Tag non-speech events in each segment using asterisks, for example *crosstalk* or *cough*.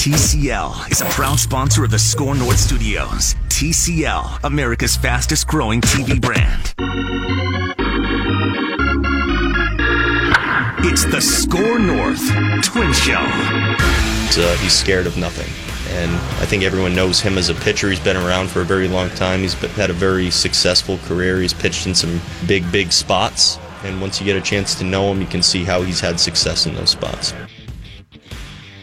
TCL is a proud sponsor of the Score North Studios. TCL, America's fastest growing TV brand. It's the Score North Twin Show. Uh, he's scared of nothing. And I think everyone knows him as a pitcher. He's been around for a very long time. He's had a very successful career. He's pitched in some big, big spots. And once you get a chance to know him, you can see how he's had success in those spots.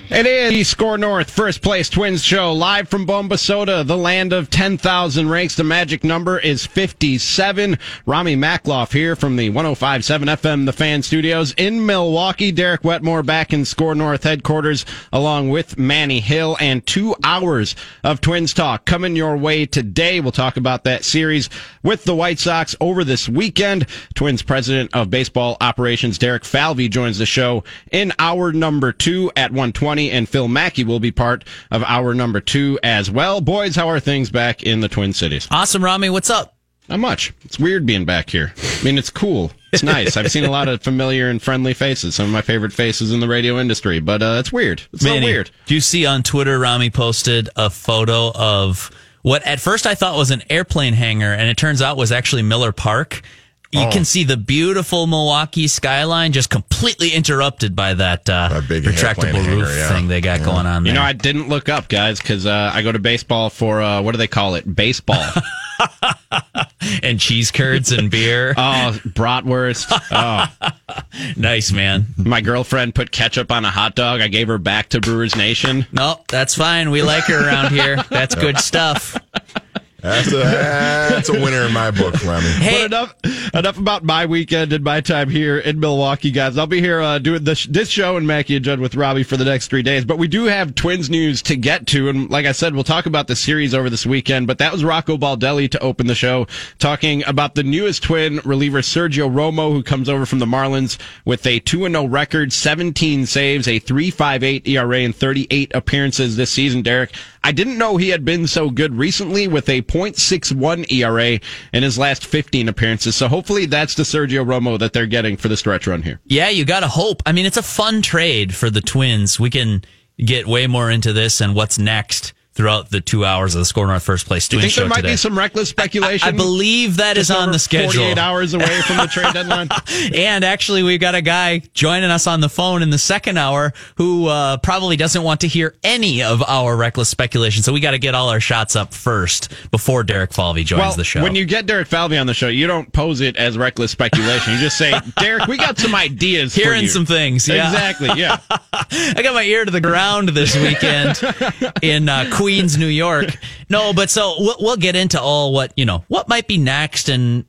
It is the Score North First Place Twins show live from Bombasota, the land of 10,000 ranks. The magic number is 57. Ramie Makhlouf here from the 105.7 FM The Fan Studios in Milwaukee. Derek Wetmore back in Score North headquarters along with Manny Hill and two hours of Twins talk coming your way today. We'll talk about that series with the White Sox over this weekend. Twins president of baseball operations Derek Falvey joins the show in hour number two at 120 and Phil Mackey will be part of our number two as well. Boys, how are things back in the Twin Cities? Awesome, Ramie. What's up? Not much. It's weird being back here. I mean, it's cool. It's nice. I've seen a lot of familiar and friendly faces. Some of my favorite faces in the radio industry, but uh, it's weird. It's so weird. Do you see on Twitter? Ramie posted a photo of what at first I thought was an airplane hangar, and it turns out was actually Miller Park. You Oh. can see the beautiful Milwaukee skyline just completely interrupted by that, uh, That big retractable roof hangar, yeah. thing they got going on there. You know, I didn't look up, guys, because uh, I go to baseball for uh, what do they call it? Baseball. *laughs* *laughs* and cheese curds and beer. *laughs* oh, bratwurst. Oh, nice, man. my girlfriend put ketchup on a hot dog. I gave her back to Brewers Nation. No, that's fine. We like her around here. That's good stuff. That's a, that's a winner in my book, Ramie. Hey, But enough, enough about my weekend and my time here in Milwaukee, guys. I'll be here uh, doing this, this show and Mackey and Judd with Robbie for the next three days. But we do have Twins news to get to, and like I said, we'll talk about the series over this weekend. But that was Rocco Baldelli to open the show, talking about the newest Twin reliever Sergio Romo, who comes over from the Marlins with a two and zero record, seventeen saves, a three five eight ERA, and thirty eight appearances this season. Derek, I didn't know he had been so good recently with a .61 ERA in his last 15 appearances. So hopefully that's the Sergio Romo that they're getting for the stretch run here. Yeah, you got to hope. I mean, it's a fun trade for the Twins. We can get way more into this and what's next throughout the two hours of the Score North First Place Do you Twins think show there might today. be some reckless speculation? I believe that is on the schedule. 48 hours away from the trade deadline. *laughs* And actually, we've got a guy joining us on the phone in the second hour who uh, probably doesn't want to hear any of our reckless speculation. So we got to get all our shots up first before Derek Falvey joins well, the show. when you get Derek Falvey on the show, you don't pose it as reckless speculation. You just say, *laughs* Derek, we got some ideas Hearing you." some things, yeah. Exactly, yeah. *laughs* I got my ear to the ground this weekend in uh, Queens, New York. No, but so we'll, we'll get into all what you know what might be next and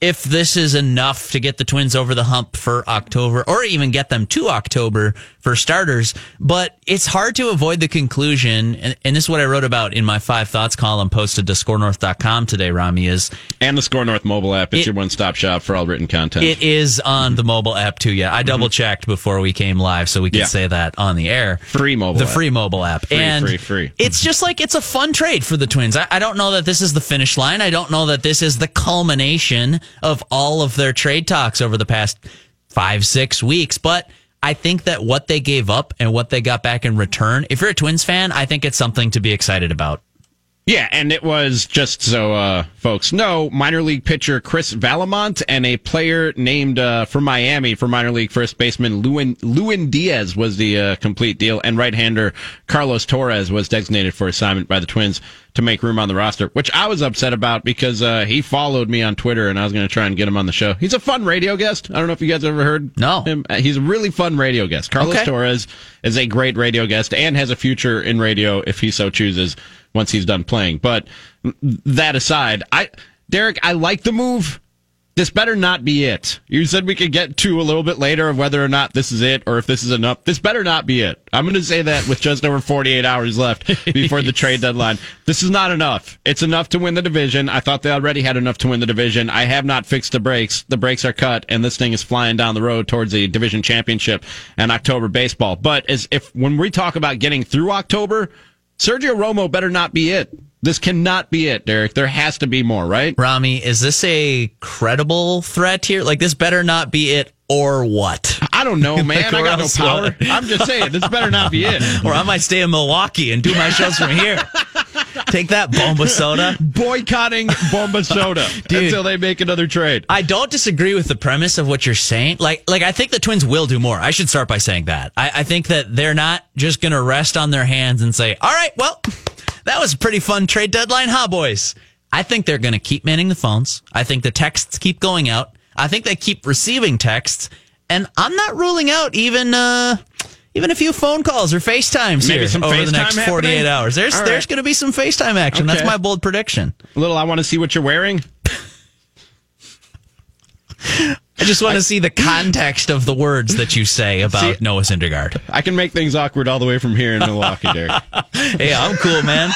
if this is enough to get the Twins over the hump for October or even get them to October for starters. But it's hard to avoid the conclusion, and, and this is what I wrote about in my Five Thoughts column posted to scorenorth.com today, Ramie, is And the Score North mobile app. It's It- your one stop shop for all written content. it is on the mobile app too. Yeah, I mm-hmm. double checked before we came live so we could Yeah. say that on the air. Free mobile the app. free mobile app, Free, and free, free. It's mm-hmm. just like it's a fun trade for the Twins. I, I don't know that this is the finish line. I don't know that this is the culmination of all of their trade talks over the past five six weeks, but. I think that what they gave up and what they got back in return, if you're a Twins fan, I think it's something to be excited about. Yeah, and it was just so uh, folks know, minor league pitcher Chris Vallimont and a player named uh, from Miami for minor league first baseman Lewin, Lewin Diaz was the uh, complete deal, and right-hander Carlos Torres was designated for assignment by the Twins to make room on the roster, which I was upset about because uh, he followed me on Twitter, and I was going to try and get him on the show. He's a fun radio guest. I don't know if you guys ever heard No. him. Uh, He's a really fun radio guest. Carlos Okay. Torres is a great radio guest and has a future in radio if he so chooses once he's done playing. But that aside, I Derek, I like the move. This better not be it. You said we could get to a little bit later of whether or not this is it or if this is enough. This better not be it. I'm going to say that with just over 48 hours left *laughs* before the trade deadline. This is not enough. It's enough to win the division. I thought they already had enough to win the division. I have not fixed the brakes. The brakes are cut and this thing is flying down the road towards the division championship and October baseball. But as if when we talk about getting through October, Sergio Romo better not be it. This cannot be it, Derek. There has to be more, right? Ramie, is this a credible threat here? Like this better not be it or what? I don't know, *laughs* man. I got no power. I'm just saying, this better not be it. *laughs* Or I might stay in Milwaukee and do my shows from here. *laughs* Take that, Bombasota. Boycotting Bombasota *laughs* Dude. until they make another trade. I don't disagree with the premise of what you're saying. Like, like I think the Twins will do more. I should start by saying that. I, I think that they're not just going to rest on their hands and say, "All right, well, that was a pretty fun trade deadline, huh, boys?" I think they're going to keep manning the phones. I think the texts keep going out. I think they keep receiving texts, and I'm not ruling out even. uh even a few phone calls or FaceTimes Maybe here some over the next 48 happening? hours. There's All right. there's going to be some FaceTime action. That's my bold prediction. Little, I want to see what you're wearing. I just want to see the context of the words that you say about See- Noah Syndergaard. I can make things awkward all the way from here in Milwaukee, Derek. *laughs* Hey, I'm cool, man.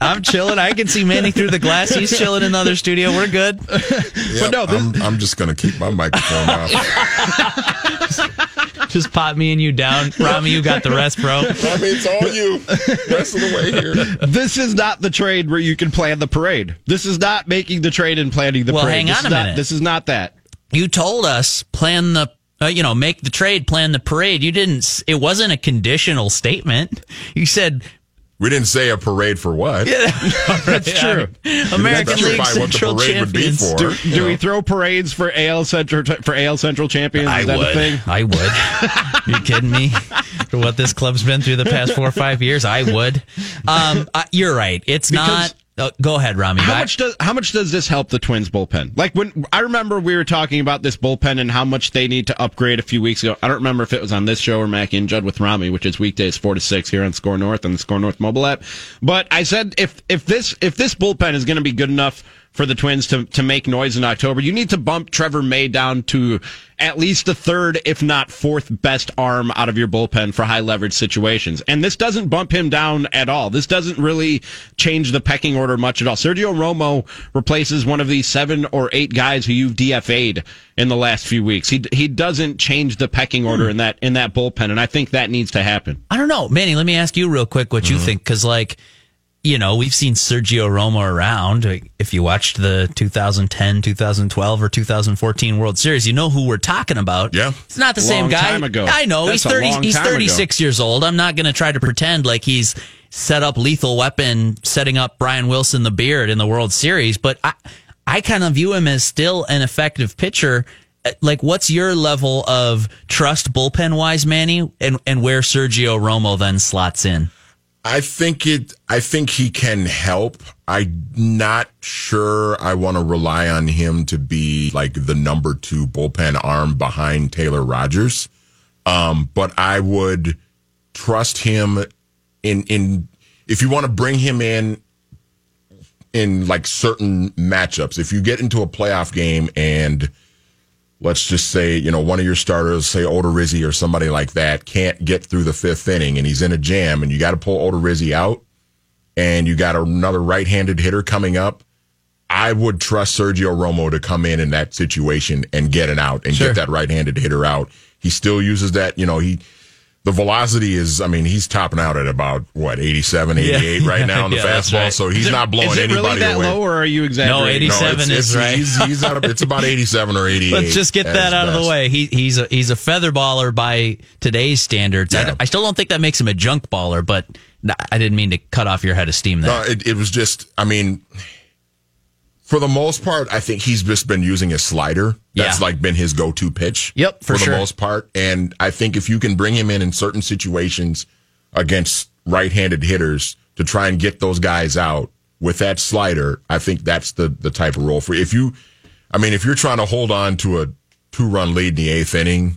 I'm chilling. I can see Manny through the glass. He's chilling in the other studio. We're good. Yep, no, this- I'm, I'm just going to keep my microphone off. *laughs* Just pop me and you down. Ramie, you got the rest, bro. I mean, it's all you. Rest of the way here. this is not the trade where you can plan the parade. This is not making the trade and planning the Well, parade. hang This on is a not- minute. this is not that. You told us plan the, uh, you know, make the trade, plan the parade. You didn't. It wasn't a conditional statement. You said We didn't say a parade for what. Yeah, *laughs* That's true. American That's League probably what the Central parade would be Champions. for. Do, do we throw parades for AL Central for AL Central champions? Is I that would. a thing? I would. *laughs* you kidding me? For what this club's been through the past four or five years, I would. Um, uh, you're right. It's Because- not. Go ahead, Ramie. How much does how much does this help the Twins bullpen? Like when I remember we were talking about this bullpen and how much they need to upgrade a few weeks ago. I don't remember if it was on this show or Mackey and Judd with Ramie, which is weekdays four to six here on Score North and the Score North mobile app. But I said if if this if this bullpen is going to be good enough for the Twins to to make noise in October, you need to bump Trevor May down to at least the third, if not fourth best arm out of your bullpen for high leverage situations. And this doesn't bump him down at all. This doesn't really change the pecking order much at all. Sergio Romo replaces one of these seven or eight guys who you've DFA'd in the last few weeks. He he doesn't change the pecking order hmm. in that in that bullpen, and I think that needs to happen. I don't know, Manny. Let me ask you real quick what you mm-hmm. think, because like, you know, we've seen Sergio Romo around. If you watched the 2010, 2012, or 2014 World Series, you know who we're talking about. Yeah. it's not the same guy. I know That's he's a 30. long He's time ago. 36 years old. I'm not going to try to pretend like he's set up lethal weapon, setting up Brian Wilson the Beard in the World Series, but I, I kind of view him as still an effective pitcher. Uh, Like, what's your level of trust bullpen wise, Manny, and and where Sergio Romo then slots in? I think it. I think he can help. I'm not sure. I want to rely on him to be like the number two bullpen arm behind Taylor Rogers. Um, but I would trust him in in if you want to bring him in in like certain matchups. If you get into a playoff game and let's just say, you know, one of your starters, say Odorizzi or somebody like that, can't get through the fifth inning and he's in a jam and you got to pull Odorizzi out and you got another right-handed hitter coming up, I would trust Sergio Romo to come in in that situation and get an out and Sure. get that right-handed hitter out. He still uses that, you know, he the velocity is, I mean, he's topping out at about what 87, 88 right now on the *laughs* Yeah, fastball, right. so he's not blowing Is it anybody really that away. low, or are you exaggerating? No, 80 87 it's, is it's, right. He's, he's out of, it's about *laughs* 87 or 88. Let's just get that out of the way. He he's a he's a feather baller by today's standards. I, I still don't think that makes him a junk baller, but I didn't mean to cut off your head of steam there. No, it, it was just, I mean, for the most part, I think he's just been using a slider. That's Yeah. like been his go-to pitch. Yep, for the sure. most part. And I think if you can bring him in in certain situations against right-handed hitters to try and get those guys out with that slider, I think that's the the type of role for if you. I mean, if you're trying to hold on to a two-run lead in the eighth inning,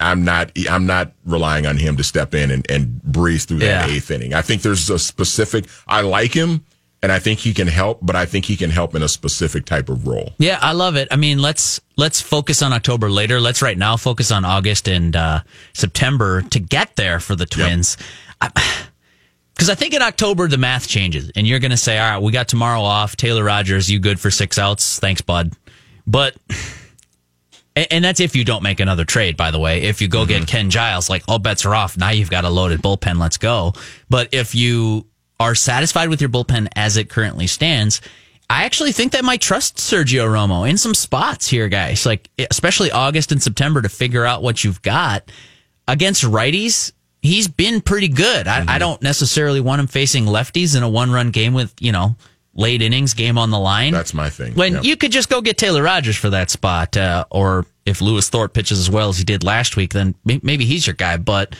I'm not. I'm not relying on him to step in and, and breeze through that Yeah. eighth inning. I think there's a specific. I like him, and I think he can help, but I think he can help in a specific type of role. Yeah, I love it. I mean, let's let's focus on October later. Let's right now focus on August and uh, September to get there for the Twins. Because *sighs* I, think in October the math changes, and you're going to say, "All right, we got tomorrow off. Taylor Rogers, you good for six outs? Thanks, bud." But *sighs* and, and that's if you don't make another trade, by the way. If you go get Ken Giles, like all bets are off. Now you've got a loaded bullpen. Let's go. But if you are satisfied with your bullpen as it currently stands, I actually think that might trust Sergio Romo in some spots here, guys. Like especially August and September to figure out what you've got against righties. He's been pretty good. I, mm-hmm. I don't necessarily want him facing lefties in a one-run game with you know late innings game on the line. That's my thing. When yep. you could just go get Taylor Rogers for that spot, uh, or if Lewis Thorpe pitches as well as he did last week, then maybe he's your guy. But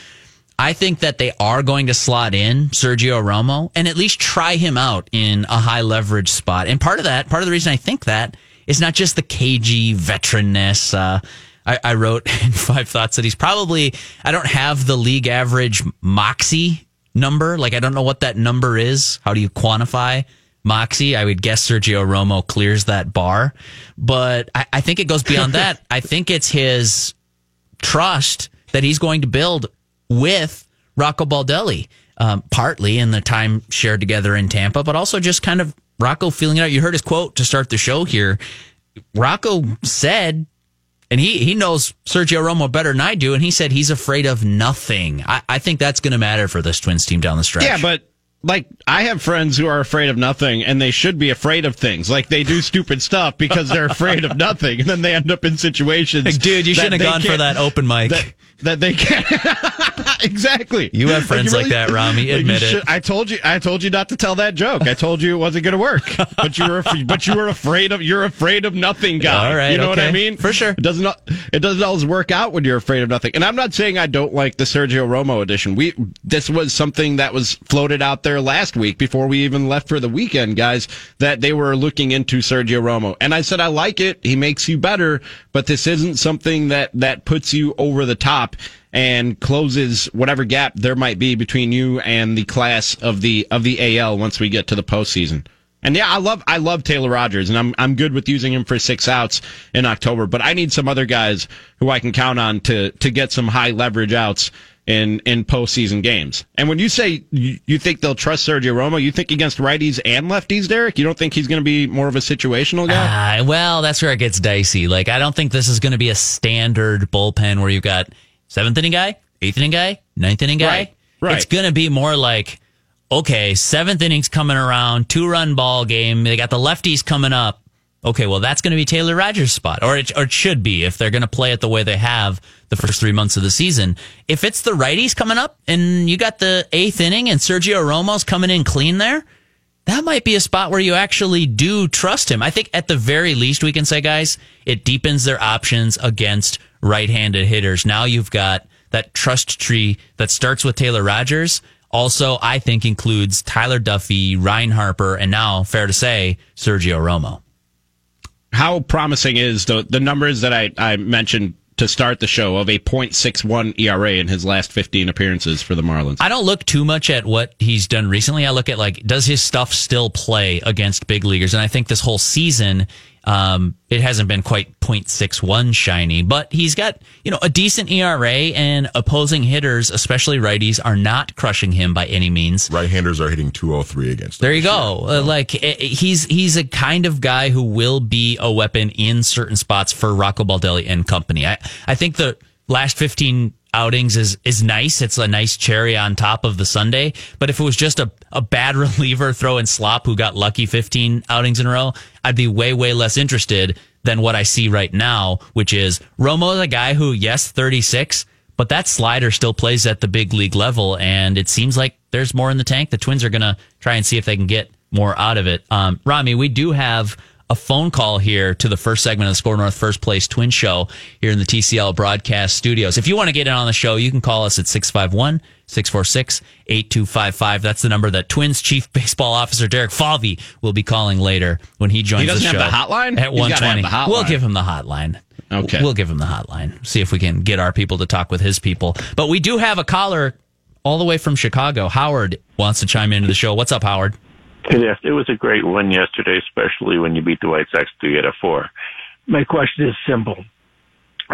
I think that they are going to slot in Sergio Romo and at least try him out in a high leverage spot. And part of that, part of the reason I think that is not just the cagey veteranness. Uh, I, I wrote *laughs* in Five Thoughts that he's probably, I don't have the league average moxie number. Like, I don't know what that number is. How do you quantify moxie? I would guess Sergio Romo clears that bar. But I, I think it goes beyond *laughs* that. I think it's his trust that he's going to build with Rocco Baldelli, um, partly in the time shared together in Tampa, but also just kind of Rocco feeling it out. You heard his quote to start the show here. Rocco said, and he, he knows Sergio Romo better than I do, and he said he's afraid of nothing. I, I think that's going to matter for this Twins team down the stretch. Yeah, but like I have friends who are afraid of nothing and they should be afraid of things. Like they do stupid stuff because they're afraid of nothing and then they end up in situations. Like, *laughs* dude, you shouldn't have gone for that open mic. That, that they can't *laughs* exactly. You have friends like, really, like that, Ramie. Admit like it. I told you. I told you not to tell that joke. I told you it wasn't going to work. But you were. But you were afraid of. You're afraid of nothing, guy. All right. You know okay. what I mean? For sure. It doesn't. It doesn't always work out when you're afraid of nothing. And I'm not saying I don't like the Sergio Romo edition. We. This was something that was floated out there last week before we even left for the weekend, guys. That they were looking into Sergio Romo, and I said I like it. He makes you better, but this isn't something that that puts you over the top and closes whatever gap there might be between you and the class of the of the AL once we get to the postseason. And yeah, I love I love Taylor Rogers, and I'm I'm good with using him for six outs in October. But I need some other guys who I can count on to to get some high leverage outs in in postseason games. And when you say you, you think they'll trust Sergio Romo, you think against righties and lefties, Derek? You don't think he's going to be more of a situational guy? Uh, well, that's where it gets dicey. Like I don't think this is going to be a standard bullpen where you've got seventh inning guy, eighth inning guy, ninth inning guy. Right. right. It's going to be more like, okay, seventh inning's coming around, two run ball game. They got the lefties coming up. Okay, well, that's going to be Taylor Rogers' spot, or it, or it should be if they're going to play it the way they have the first three months of the season. If it's the righties coming up and you got the eighth inning and Sergio Romo's coming in clean there, that might be a spot where you actually do trust him. I think at the very least, we can say, guys, it deepens their options against right-handed hitters. Now you've got that trust tree that starts with Taylor Rogers. Also, I think includes Tyler Duffey, Ryne Harper, and now, fair to say, Sergio Romo. How promising is the the numbers that I, I mentioned to start the show of a .61 ERA in his last 15 appearances for the Marlins. I don't look too much at what he's done recently. I look at like does his stuff still play against big leaguers? And I think this whole season um, it hasn't been quite 0.61 shiny, but he's got, you know, a decent ERA and opposing hitters, especially righties, are not crushing him by any means. Right-handers are hitting 203 against him. There you go. Uh, like eh, eh, he's, he's a kind of guy who will be a weapon in certain spots for Rocco Baldelli and company. I, I think the last 15 outings is is nice. It's a nice cherry on top of the sundae. But if it was just a, a bad *laughs* reliever throwing slop who got lucky 15 outings in a row, I'd be way, way less interested than what I see right now, which is Romo is a guy who, yes, 36, but that slider still plays at the big league level. And it seems like there's more in the tank. The Twins are going to try and see if they can get more out of it. Um, Ramie, we do have a phone call here to the first segment of the Score North First Place Twin Show here in the TCL broadcast studios. If you want to get in on the show, you can call us at 651 646 8255. That's the number that Twins Chief Baseball Officer Derek Falvey will be calling later when he joins he the show. Have the hotline? At 120. Hotline. We'll give him the hotline. Okay. We'll give him the hotline. See if we can get our people to talk with his people. But we do have a caller all the way from Chicago. Howard wants to chime into the show. What's up, Howard? Yes, it was a great win yesterday, especially when you beat the White Sox three out of four. My question is simple.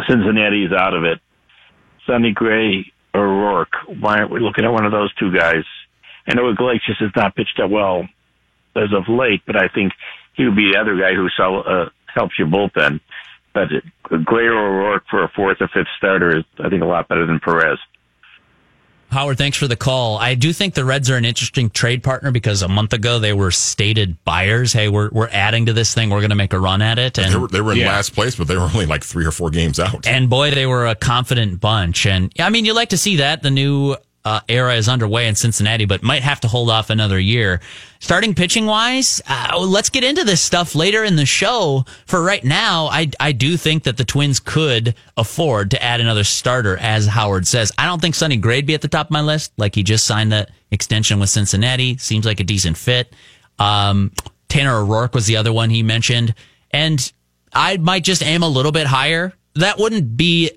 Cincinnati's out of it. Sonny Gray or Roark, why aren't we looking at one of those two guys? I know Iglesias has not pitched that well as of late, but I think he would be the other guy who sell, uh, helps your bullpen. But Gray or Roark for a fourth or fifth starter is, I think, a lot better than Perez. Howard, thanks for the call. I do think the Reds are an interesting trade partner because a month ago they were stated buyers. Hey, we're we're adding to this thing. We're going to make a run at it. And They were, they were in Yeah. last place, but they were only like three or four games out. and boy, they were a confident bunch. And I mean, you like to see that. The new uh, era is underway in Cincinnati, but might have to hold off another year. Starting pitching wise, uh, let's get into this stuff later in the show. For right now, I, I do think that the Twins could afford to add another starter, as Howard says. I don't think Sonny Gray'd be at the top of my list. Like he just signed that extension with Cincinnati. Seems like a decent fit. Um, Tanner Roark was the other one he mentioned. And I might just aim a little bit higher. That wouldn't be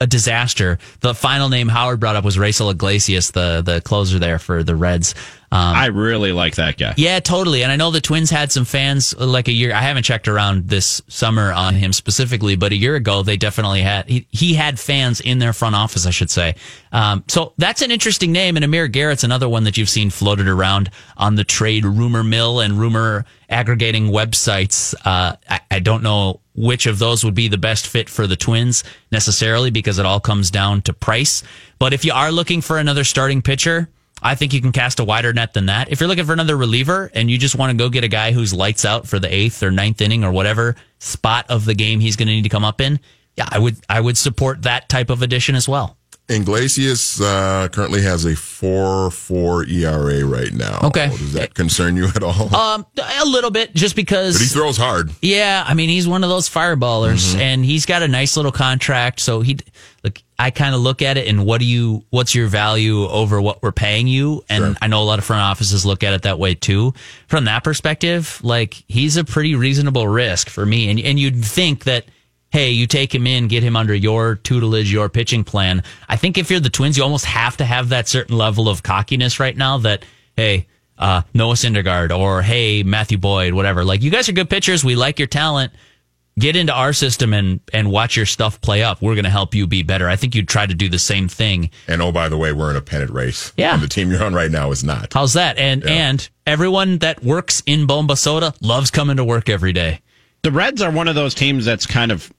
a disaster. The final name Howard brought up was Raisel Iglesias, the the closer there for the Reds. Um, I really like that guy. yeah, totally. And I know the Twins had some fans like a year. I haven't checked around this summer on him specifically, but a year ago they definitely had. He, he had fans in their front office, I should say. Um, so that's an interesting name. And Amir Garrett's another one that you've seen floated around on the trade rumor mill and rumor aggregating websites. Uh, I, I don't know which of those would be the best fit for the Twins necessarily because it all comes down to price. But if you are looking for another starting pitcher, I think you can cast a wider net than that. If you're looking for another reliever and you just want to go get a guy who's lights out for the eighth or ninth inning or whatever spot of the game he's going to need to come up in, yeah, I would I would support that type of addition as well. Iglesias uh, currently has a 4 4 ERA right now. Okay. Does that concern you at all? Um, a little bit, just because. but he throws hard. Yeah, I mean he's one of those fireballers, and he's got a nice little contract. So he, look, I kind of look at it and what do you, what's your value over what we're paying you? And Sure. I know a lot of front offices look at it that way too. From that perspective, like he's a pretty reasonable risk for me, and and you'd think that. Hey, you take him in, get him under your tutelage, your pitching plan. I think if you're the Twins, you almost have to have that certain level of cockiness right now that, hey, uh, Noah Syndergaard or hey, Matthew Boyd, whatever. Like, you guys are good pitchers. We like your talent. Get into our system and, and watch your stuff play up. We're going to help you be better. I think you'd try to do the same thing. And oh, by the way, we're in a pennant race. Yeah. And the team you're on right now is not. How's that? And, and everyone that works in Bombasota loves coming to work every day. The Reds are one of those teams that's kind of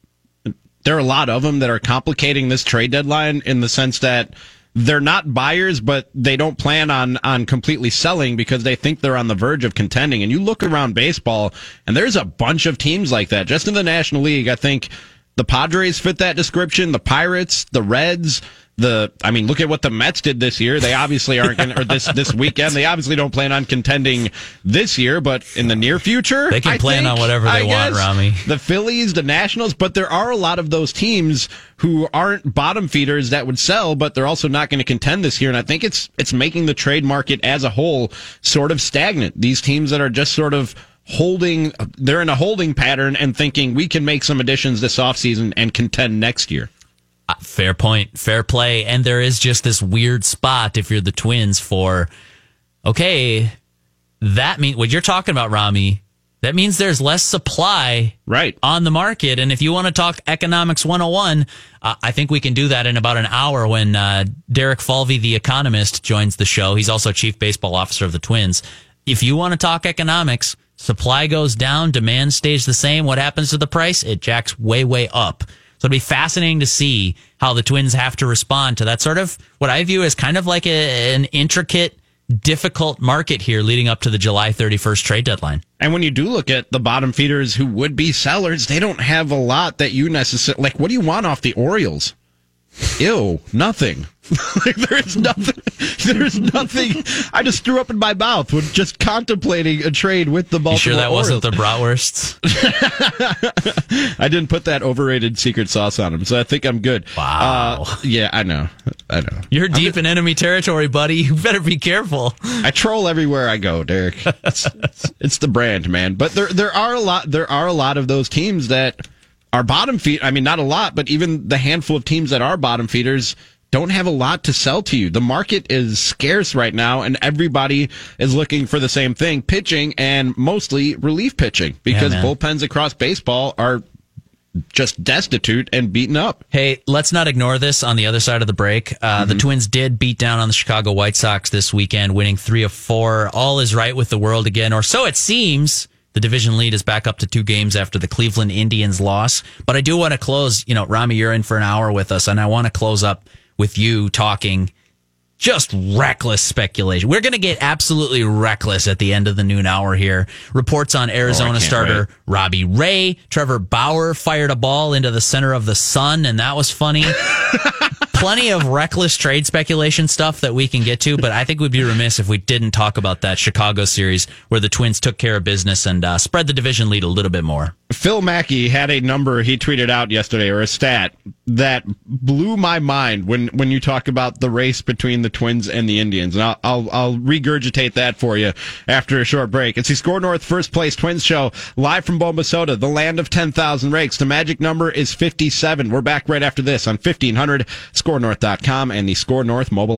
there are a lot of them that are complicating this trade deadline in the sense that they're not buyers, but they don't plan on on completely selling because they think they're on the verge of contending. And you look around baseball, and there's a bunch of teams like that. Just in the National League, I think the Padres fit that description. The Pirates, the Reds. The, I mean, look at what the Mets did this year. They obviously aren't going to, or this, this weekend, they obviously don't plan on contending this year, but in the near future, They can I plan think, on whatever they I want, guess, Ramie. The Phillies, the Nationals, but there are a lot of those teams who aren't bottom feeders that would sell, but they're also not going to contend this year. And I think it's it's making the trade market as a whole sort of stagnant. These teams that are just sort of holding, they're in a holding pattern and thinking we can make some additions this offseason and contend next year. Fair point, fair play. And there is just this weird spot if you're the Twins for, okay, that means what you're talking about, Ramie. That means there's less supply Right. on the market. And if you want to talk economics 101, uh, I think we can do that in about an hour when uh, Derek Falvey, the economist, joins the show. He's also chief baseball officer of the Twins. If you want to talk economics, supply goes down, demand stays the same. What happens to the price? It jacks way, way up. So it'll be fascinating to see how the Twins have to respond to that sort of what I view as kind of like a, an intricate, difficult market here leading up to the July 31st trade deadline. And when you do look at the bottom feeders who would be sellers, they don't have a lot that you necessarily like. What do you want off the Orioles? Ew, nothing. *laughs* like there's nothing. There's nothing. I just threw up in my mouth when just contemplating a trade with the Baltimore You sure that wasn't the bratwursts? *laughs* I didn't put that overrated secret sauce on them, so I think I'm good. Wow. Uh, yeah, I know. I know. You're deep in enemy territory, buddy. *laughs* You better be careful. I troll everywhere I go, Derek. It's, it's, it's the brand, man. But there there are a lot there are a lot of those teams that are bottom feed. I mean, not a lot, but even the handful of teams that are bottom feeders don't have a lot to sell to you. The market is scarce right now, and everybody is looking for the same thing: pitching and mostly relief pitching because man. bullpens across baseball are just destitute and beaten up. Hey, let's not ignore this on the other side of the break. Uh, The Twins did beat down on the Chicago White Sox this weekend, winning three of four. All is right with the world again, or so it seems. The division lead is back up to two games after the Cleveland Indians loss. But I do want to close, you know, Ramie, you're in for an hour with us, and I want to close up with you talking just reckless speculation. We're going to get absolutely reckless at the end of the noon hour here. Reports on Arizona oh, can't starter wait. Robbie Ray. Trevor Bauer fired a ball into the center of the sun, and that was funny. *laughs* Plenty of reckless trade speculation stuff that we can get to, but I think we'd be remiss if we didn't talk about that Chicago series where the Twins took care of business and uh, spread the division lead a little bit more. Phil Mackey had a number he tweeted out yesterday or a stat that blew my mind when, when you talk about the race between the Twins and the Indians. And I'll, I'll, I'll regurgitate that for you after a short break. It's the Score North First Place Twins Show live from Bombasota, the land of 10,000 rakes. The magic number is 57. We're back right after this on 1500 scorenorth.com and the Score North mobile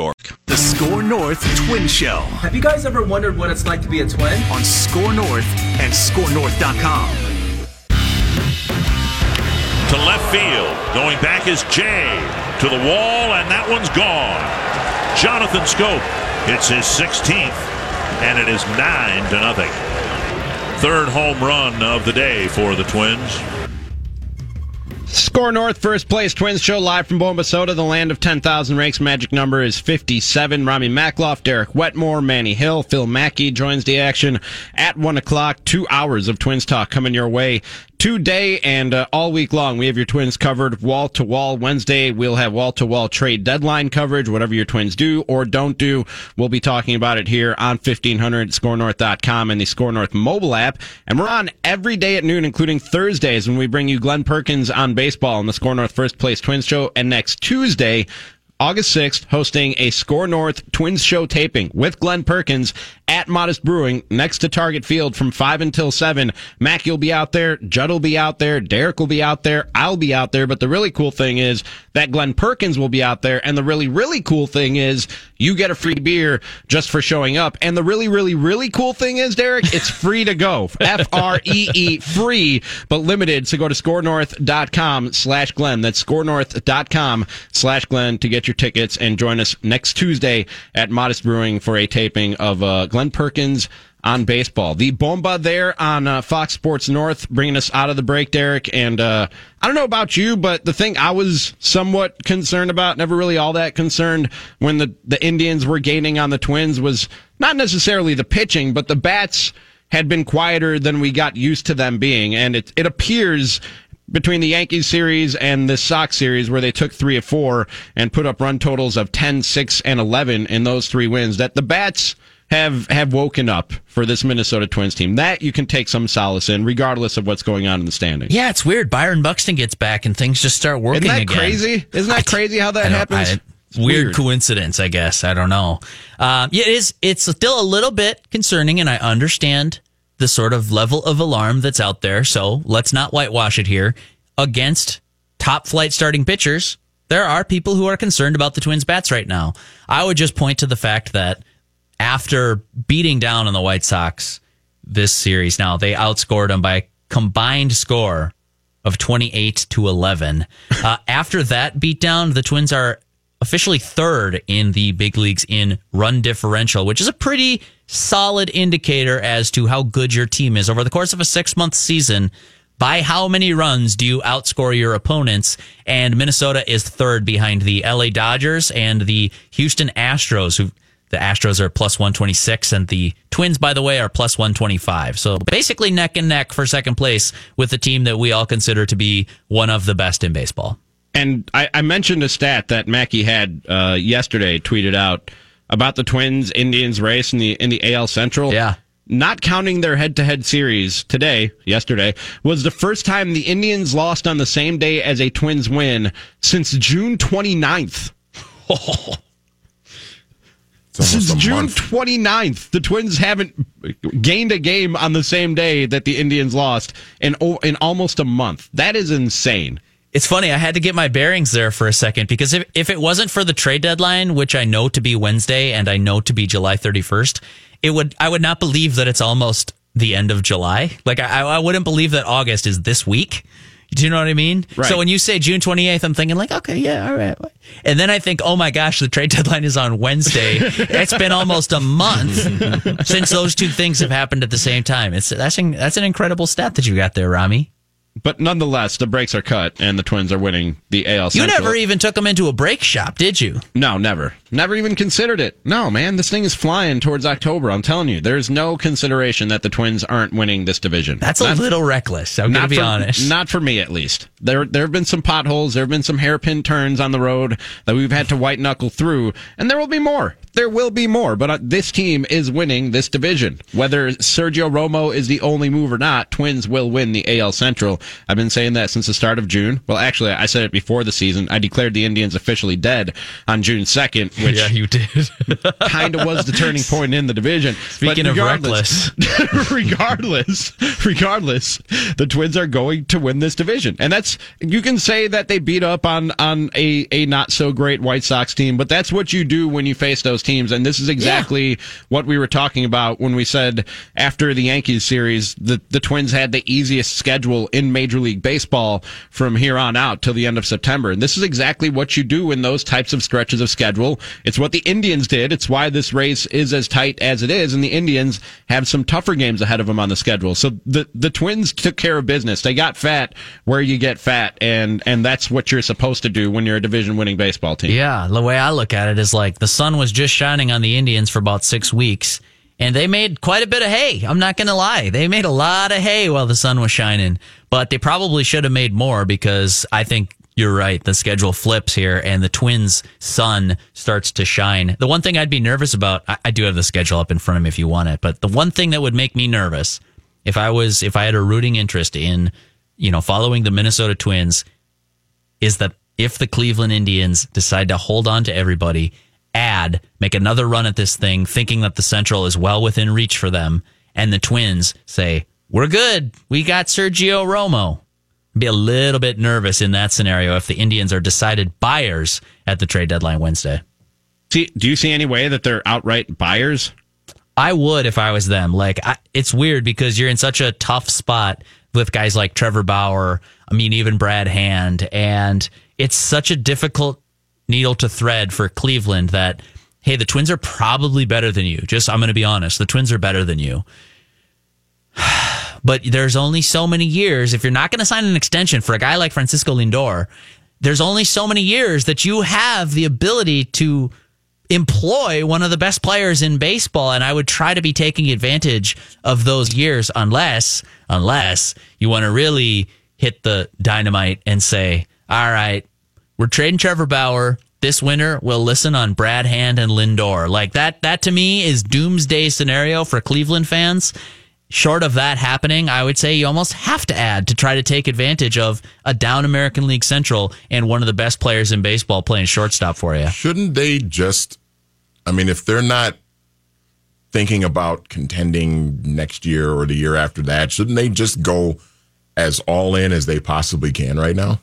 yours. The Score North Twin Show Have you guys ever wondered what it's like to be a twin? on Score North and ScoreNorth.com. to left field. Going back is Jay to the wall, and that one's gone. Jonathan Schoop hits his 16th, and it is 9 to nothing. Third home run of the day for the Twins. Score North, first place Twins show live from Bombasota, the land of 10,000 rakes. Magic number is 57. Ramie Makhlouf, Derek Wetmore, Manny Hill, Phil Mackey joins the action at 1 o'clock. Two hours of Twins talk coming your way today and uh, all week long. We have your Twins covered wall to wall. Wednesday, we'll have wall to wall trade deadline coverage. Whatever your Twins do or don't do, we'll be talking about it here on 1500 scorenorth.com and the Score North mobile app. And we're on every day at noon, including Thursdays when we bring you Glenn Perkins on baseball on the Score North First Place Twins show. And next Tuesday, August 6th, hosting a Score North Twins show taping with Glenn Perkins at Modist Brewing next to Target Field from 5 until 7. Mac, you'll be out there. Judd will be out there. Derek will be out there. I'll be out there. But the really cool thing is that Glenn Perkins will be out there. And the really, really cool thing is you get a free beer just for showing up. And the really, really, really cool thing is, Derek, it's *laughs* free to go. F R E E, free, but limited. So go to scorenorth.com slash Glenn. That's scorenorth.com slash Glenn to get your tickets and join us next Tuesday at Modist Brewing for a taping of uh, Glenn Perkins on baseball. The Bomba there on uh, Fox Sports North, bringing us out of the break, Derek. And uh, I don't know about you, but the thing I was somewhat concerned about, never really all that concerned when the, the Indians were gaining on the Twins, was not necessarily the pitching, but the bats had been quieter than we got used to them being. And it, it appears between the Yankees series and the Sox series, where they took three of four and put up run totals of 10, 6, and 11 in those three wins, that the bats have, have woken up for this Minnesota Twins team. That you can take some solace in, regardless of what's going on in the standings. Yeah, it's weird. Byron Buxton gets back and things just start working Isn't that again. crazy? Isn't that crazy how that happens? I- weird, weird. coincidence, I guess. I don't know. Um, yeah, it is. It's still a little bit concerning, and I understand the sort of level of alarm that's out there. So let's not whitewash it here. Against top flight starting pitchers, there are people who are concerned about the Twins' bats right now. I would just point to the fact that after beating down on the White Sox this series, now they outscored them by a combined score of 28 to 11. Uh, after that beatdown, the Twins are officially third in the big leagues in run differential, which is a pretty solid indicator as to how good your team is over the course of a six month season. By how many runs do you outscore your opponents? And Minnesota is third behind the LA Dodgers and the Houston Astros, who the Astros are plus 126 and the Twins, by the way, are plus 125. So basically neck and neck for second place with the team that we all consider to be one of the best in baseball. And I, I mentioned a stat that Mackey had uh, yesterday tweeted out about the Twins Indians race in the in the AL Central. Yeah. Not counting their head to head series today, yesterday, was the first time the Indians lost on the same day as a Twins win since June 29th. It's almost Since June month. 29th, the Twins haven't gained a game on the same day that the Indians lost in in almost a month. That is insane. It's funny. I had to get my bearings there for a second because if, if it wasn't for the trade deadline, which I know to be Wednesday and I know to be July 31st, it would, I would not believe that it's almost the end of July. Like I, I wouldn't believe that August is this week. Do you know what I mean? Right. So when you say June 28th, I'm thinking like, okay, yeah, all right. And then I think, oh my gosh, the trade *laughs* deadline is on Wednesday. it's been almost a month *laughs* since those two things have happened at the same time. It's that's an, that's an incredible stat that you got there, Ramie. But nonetheless, the brakes are cut and the Twins are winning the AL Central. You never even took them into a brake shop, did you? No, never. Never even considered it. No, man, this thing is flying towards October. I'm telling you, there's no consideration that the Twins aren't winning this division. That's a little reckless. I'm going to be for, honest. Not for me, at least. There, there have been some potholes. There have been some hairpin turns on the road that we've had to white knuckle through, and there will be more. There will be more. But uh, this team is winning this division. Whether Sergio Romo is the only move or not, Twins will win the AL Central. I've been saying that since the start of June. Well, actually, I said it before the season. I declared the Indians officially dead on June 2nd, *laughs* which yeah, you did. *laughs* kind of was the turning *laughs* point in the division. Speaking of regardless- regardless, regardless, the Twins are going to win this division, and that's you can say that they beat up on on a a not so great White Sox team, but that's what you do when you face those teams, and this is exactly what we were talking about when we said after the Yankees series, the the Twins had the easiest schedule in Major League Baseball from here on out till the end of September, and this is exactly what you do in those types of stretches of schedule. It's what the Indians did. It's why this race is as tight as it is, and the Indians have some tougher games ahead of them on the schedule. So the the Twins took care of business. They got fat where you get fat, and and that's what you're supposed to do when you're a division winning baseball team. Yeah, the way I look at it is like the sun was just shining on the Indians for about six weeks, and they made quite a bit of hay. I'm not going to lie. They made a lot of hay while the sun was shining, but they probably should have made more because I think you're right. The schedule flips here, and the Twins' sun starts to shine. The one thing I'd be nervous about, I, I do have the schedule up in front of me if you want it, but the one thing that would make me nervous if I was, if I had a rooting interest in, you know, following the Minnesota Twins is that if the Cleveland Indians decide to hold on to everybody, add, make another run at this thing, thinking that the Central is well within reach for them, and the Twins say, We're good. We got Sergio Romo. Be a little bit nervous in that scenario if the Indians are decided buyers at the trade deadline Wednesday. See, do you see any way that they're outright buyers? I would if I was them. Like, I, it's weird because you're in such a tough spot with guys like Trevor Bauer. I mean, even Brad Hand, and it's such a difficult needle to thread for Cleveland that hey, the Twins are probably better than you. Just I'm going to be honest, the Twins are better than you. *sighs* But there's only so many years. If you're not going to sign an extension for a guy like Francisco Lindor, there's only so many years that you have the ability to employ one of the best players in baseball and I would try to be taking advantage of those years unless unless you want to really hit the dynamite and say, "All right, we're trading Trevor Bauer. This winter we'll listen on Brad Hand and Lindor." Like that that to me is doomsday scenario for Cleveland fans. Short of that happening, I would say you almost have to add to try to take advantage of a down American League Central and one of the best players in baseball playing shortstop for you. Shouldn't they just? I mean, if they're not thinking about contending next year or the year after that, shouldn't they just go as all in as they possibly can right now?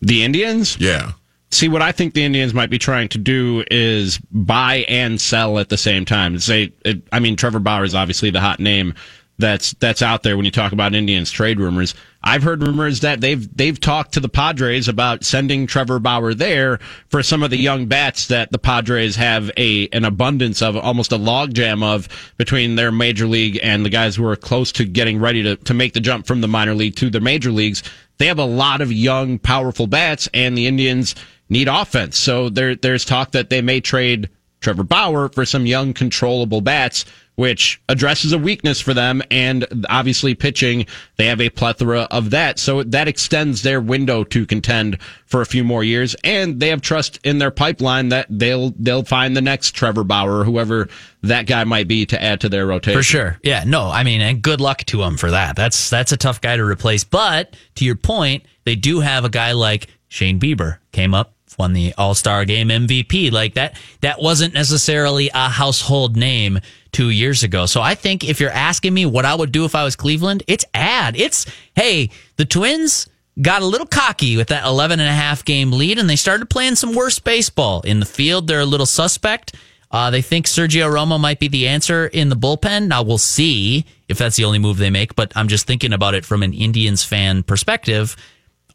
The Indians? Yeah. See, what I think the Indians might be trying to do is buy and sell at the same time. Say, it, I mean, Trevor Bauer is obviously the hot name that's that's out there when you talk about Indians trade rumors. I've heard rumors that they've they've talked to the Padres about sending Trevor Bauer there for some of the young bats that the Padres have a an abundance of, almost a logjam of between their major league and the guys who are close to getting ready to to make the jump from the minor league to the major leagues. They have a lot of young, powerful bats, and the Indians need offense. So there there's talk that they may trade Trevor Bauer for some young, controllable bats, which addresses a weakness for them. And obviously, pitching, they have a plethora of that. So that extends their window to contend for a few more years. And they have trust in their pipeline that they'll they'll find the next Trevor Bauer, or whoever that guy might be, to add to their rotation. For sure. Yeah, no, I mean, and good luck to him for that. That's that's a tough guy to replace. But to your point, they do have a guy like Shane Bieber came up, won the All-Star game MVP. Like that that wasn't necessarily a household name 2 years ago. So I think if you're asking me what I would do if I was Cleveland, it's add. It's hey, the Twins got a little cocky with that 11 and a half game lead and they started playing some worse baseball. In the field, they're a little suspect. Uh, they think Sergio Romo might be the answer in the bullpen. Now we'll see if that's the only move they make, but I'm just thinking about it from an Indians fan perspective.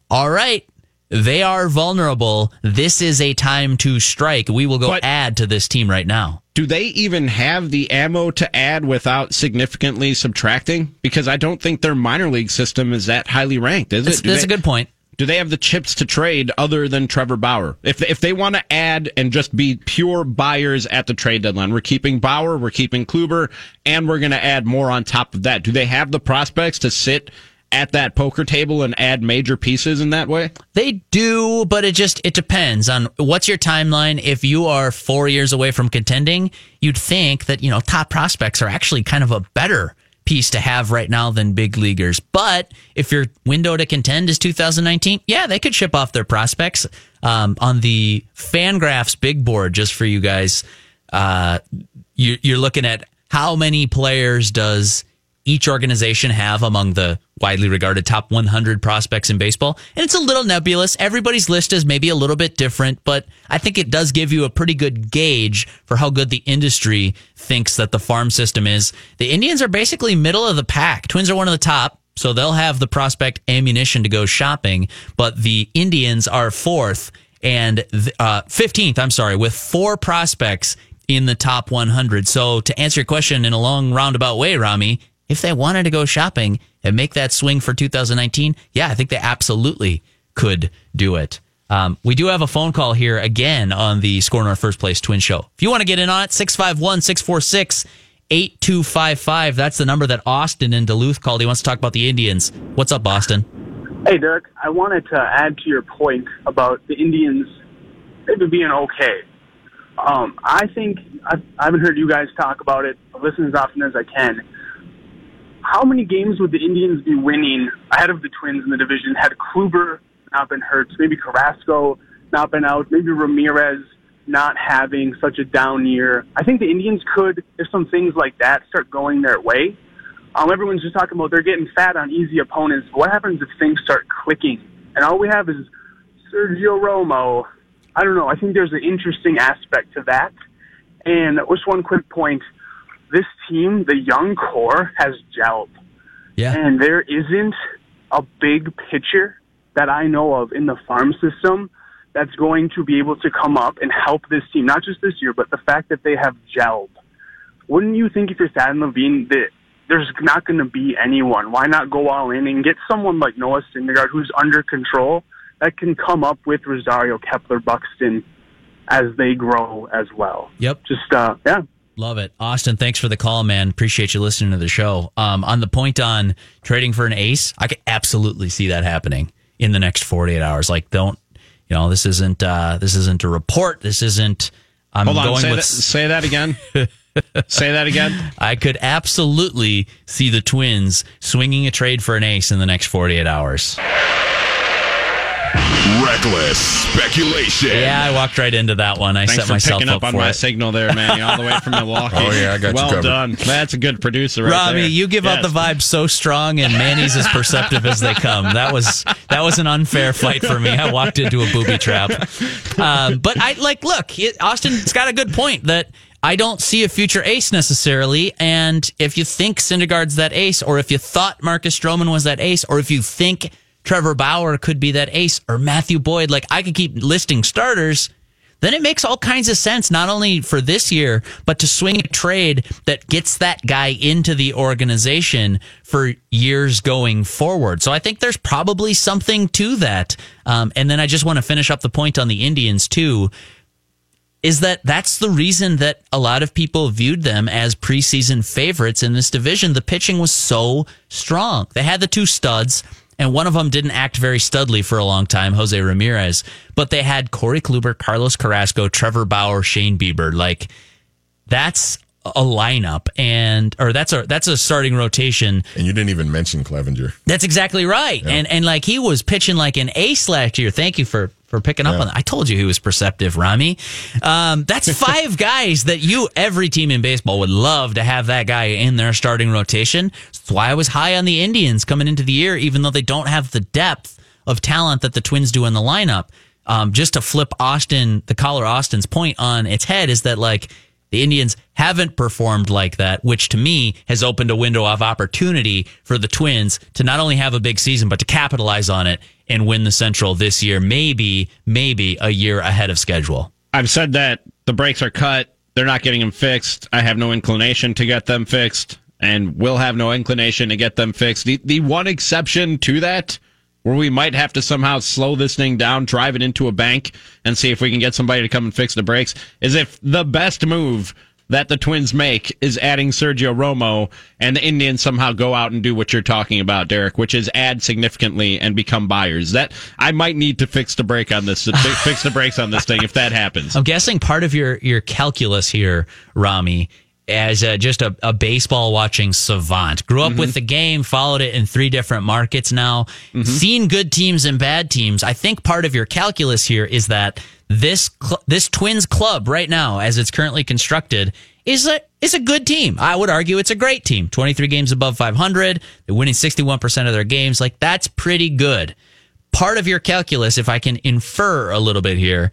All right. They are vulnerable. This is a time to strike. We will go But- add to this team right now. Do they even have the ammo to add without significantly subtracting? Because I don't think their minor league system is that highly ranked, is That's, it? Do that's they- a good point. Do they have the chips to trade other than Trevor Bauer? If if they want to add and just be pure buyers at the trade deadline, we're keeping Bauer, we're keeping Kluber, and we're going to add more on top of that. Do they have the prospects to sit at that poker table and add major pieces in that way? They do, but it just it depends on what's your timeline. If you are four years away from contending, you'd think that you know top prospects are actually kind of a better piece to have right now than big leaguers. But if your window to contend is 2019, yeah, they could ship off their prospects um, on the Fangraphs big board. Just for you guys, uh, you, you're looking at how many players does each organization have among the widely regarded top 100 prospects in baseball. And it's a little nebulous. Everybody's list is maybe a little bit different, but I think it does give you a pretty good gauge for how good the industry thinks that the farm system is. The Indians are basically middle of the pack. Twins are one of the top. So they'll have the prospect ammunition to go shopping, but the Indians are fourth and uh, 15th, I'm sorry, with four prospects in the top 100. So to answer your question in a long roundabout way, Ramie, if they wanted to go shopping and make that swing for 2019, yeah, I think they absolutely could do it. Um, we do have a phone call here again on the SKOR North First Place Twin Show. If you want to get in on it, 651 646 8255. That's the number that Austin in Duluth called. He wants to talk about the Indians. What's up, Austin? Hey, Derek. I wanted to add to your point about the Indians maybe being okay. Um, I think I've, I haven't heard you guys talk about it. I listen as often as I can. How many games would the Indians be winning ahead of the Twins in the division had Kluber not been hurt? Maybe Carrasco not been out. Maybe Ramirez not having such a down year. I think the Indians could, if some things like that start going their way. Um, everyone's just talking about they're getting fat on easy opponents. What happens if things start clicking? And all we have is Sergio Romo. I don't know. I think there's an interesting aspect to that. And just one quick point. This team, the young core, has gelled. Yeah. And there isn't a big pitcher that I know of in the farm system that's going to be able to come up and help this team, not just this year, but the fact that they have gelled. Wouldn't you think if you're Thad and Levine that there's not going to be anyone? Why not go all in and get someone like Noah Syndergaard who's under control that can come up with Rosario, Kepler, Buxton as they grow as well? Yep. Just, uh, yeah. Love it. Austin, thanks for the call, man. Appreciate you listening to the show. Um, on the point on trading for an ace, I could absolutely see that happening in the next 48 hours. Like, don't, you know, this isn't, uh, this isn't a report. This isn't, I'm Hold on, going say with. that, say that again. *laughs* say that again. I could absolutely see the Twins swinging a trade for an ace in the next 48 hours. Reckless speculation. Yeah, I walked right into that one. I Thanks set for myself picking up, up on for my it. signal there, man. You're all the way from *laughs* Milwaukee. Oh, yeah, I got you well covered. done. That's a good producer, right Ramie, there. you give out the vibe so strong, and Manny's as perceptive as they come. That was that was an unfair fight for me. I walked into a booby trap. Um, but I like look, it, Austin's got a good point that I don't see a future ace necessarily. And if you think Syndergaard's that ace, or if you thought Marcus Stroman was that ace, or if you think Trevor Bauer could be that ace, or Matthew Boyd, like I could keep listing starters then it makes all kinds of sense, not only for this year, but to swing a trade that gets that guy into the organization for years going forward. So I think there's probably something to that. Um, and then I just want to finish up the point on the Indians, too. Is that that's the reason that a lot of people viewed them as preseason favorites in this division? The pitching was so strong. They had the two studs and one of them didn't act very studly for a long time, Jose Ramirez. But they had Corey Kluber, Carlos Carrasco, Trevor Bauer, Shane Bieber. Like that's a lineup, and or that's a that's a starting rotation. And you didn't even mention Clevinger. That's exactly right. And and like he was pitching like an ace last year. Thank you for for picking up Yeah. on that. I told you he was perceptive, Ramie. Um, that's *laughs* five guys that you every team in baseball would love to have that guy in their starting rotation. That's why I was high on the Indians coming into the year, even though they don't have the depth of talent that the Twins do in the lineup. Um, just to flip Austin, the caller Austin's point on its head is that like the Indians haven't performed like that, which to me has opened a window of opportunity for the Twins to not only have a big season, but to capitalize on it and win the Central this year, maybe, maybe a year ahead of schedule. I've said that the brakes are cut. They're not getting them fixed. I have no inclination to get them fixed and will have no inclination to get them fixed. The, the one exception to that where we might have to somehow slow this thing down, drive it into a bank, and see if we can get somebody to come and fix the brakes, is if the best move that the Twins make is adding Sergio Romo, and the Indians somehow go out and do what you're talking about, Derek, which is add significantly and become buyers. That I might need to fix the brake on this, *laughs* fix the brakes on this thing if that happens. I'm guessing part of your your calculus here, Ramie, as a, just a, a, baseball watching savant. Grew up mm-hmm. with the game, followed it in three different markets now, mm-hmm. seen good teams and bad teams. I think part of your calculus here is that this cl- this Twins club right now, as it's currently constructed, is a is a good team. I would argue it's a great team. 23 games above 500. They're winning 61% of their games. Like that's pretty good. Part of your calculus, if I can infer a little bit here,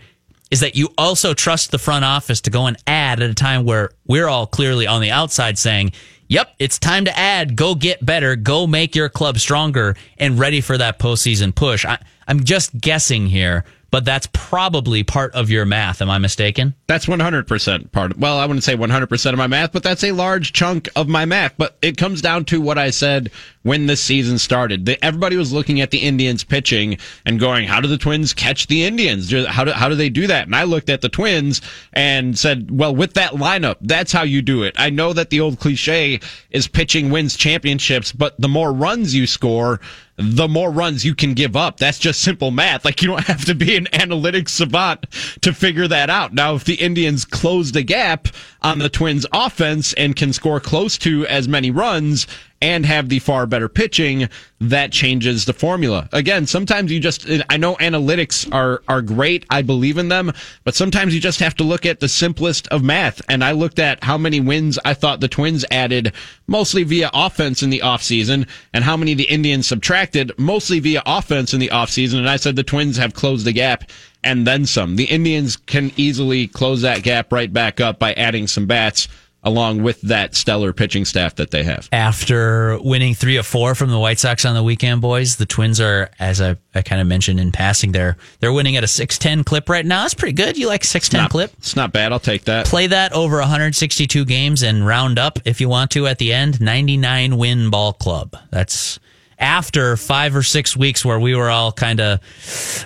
is that you also trust the front office to go and add at a time where we're all clearly on the outside saying, yep, it's time to add, go get better, go make your club stronger and ready for that postseason push. I, I'm just guessing here but that's probably part of your math. Am I mistaken? That's 100% part. Of, well, I wouldn't say 100% of my math, but that's a large chunk of my math. But it comes down to what I said when this season started. The, everybody was looking at the Indians pitching and going, how do the Twins catch the Indians? How do, how do they do that? And I looked at the Twins and said, well, with that lineup, that's how you do it. I know that the old cliche is pitching wins championships, but the more runs you score, the more runs you can give up. That's just simple math. Like you don't *laughs* have to be an analytics savant to figure that out. Now, if the Indians close the gap on the Twins offense and can score close to as many runs, and have the far better pitching, that changes the formula. Again, sometimes you just, I know analytics are, are great. I believe in them, but sometimes you just have to look at the simplest of math. And I looked at how many wins I thought the Twins added mostly via offense in the offseason and how many the Indians subtracted mostly via offense in the offseason. And I said the Twins have closed the gap and then some. The Indians can easily close that gap right back up by adding some bats along with that stellar pitching staff that they have. After winning three or four from the White Sox on the weekend, boys, the Twins are, as I, I kind of mentioned in passing, there they're winning at a six ten clip right now. That's pretty good. You like six ten clip? It's not bad. I'll take that. Play that over 162 games and round up if you want to at the end. 99 win ball club. That's after five or six weeks where we were all kind of,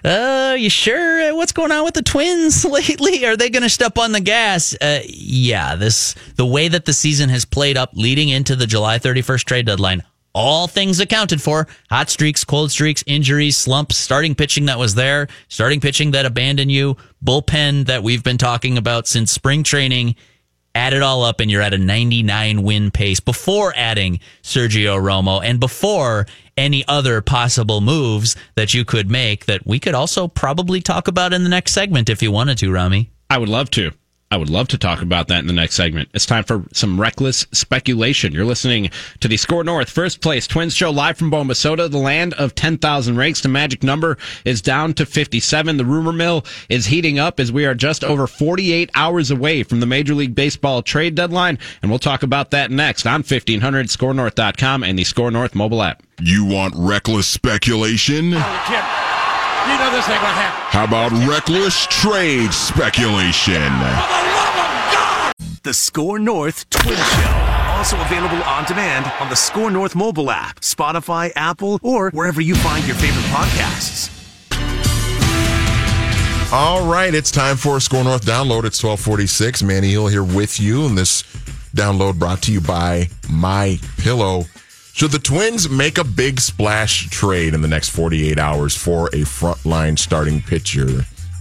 uh, you sure? What's going on with the Twins *laughs* lately? Are they going to step on the gas? Uh, yeah, this the way that the season has played up leading into the July 31st trade deadline. All things accounted for hot streaks, cold streaks, injuries, slumps, starting pitching that was there, starting pitching that abandoned you, bullpen that we've been talking about since spring training add it all up and you're at a 99 win pace before adding Sergio Romo and before any other possible moves that you could make that we could also probably talk about in the next segment if you wanted to, Ramie. I would love to. I would love to talk about that in the next segment. It's time for some reckless speculation. You're listening to the SKOR North First Place Twins Show live from Bombasota, the land of 10,000 rakes. The magic number is down to 57. The rumor mill is heating up as we are just over 48 hours away from the Major League Baseball trade deadline. And we'll talk about that next on 1500 skornorth.com and the SKOR North mobile app. You want reckless speculation? You know this ain't gonna happen. How about reckless trade speculation? The SKOR North Twin Show. Also available on demand on the SKOR North mobile app, Spotify, Apple, or wherever you find your favorite podcasts. All right, it's time for a SKOR North download. It's 1246. Manny Hill here with you, and this download brought to you by My Pillow. Should the Twins make a big splash trade in the next 48 hours for a frontline starting pitcher?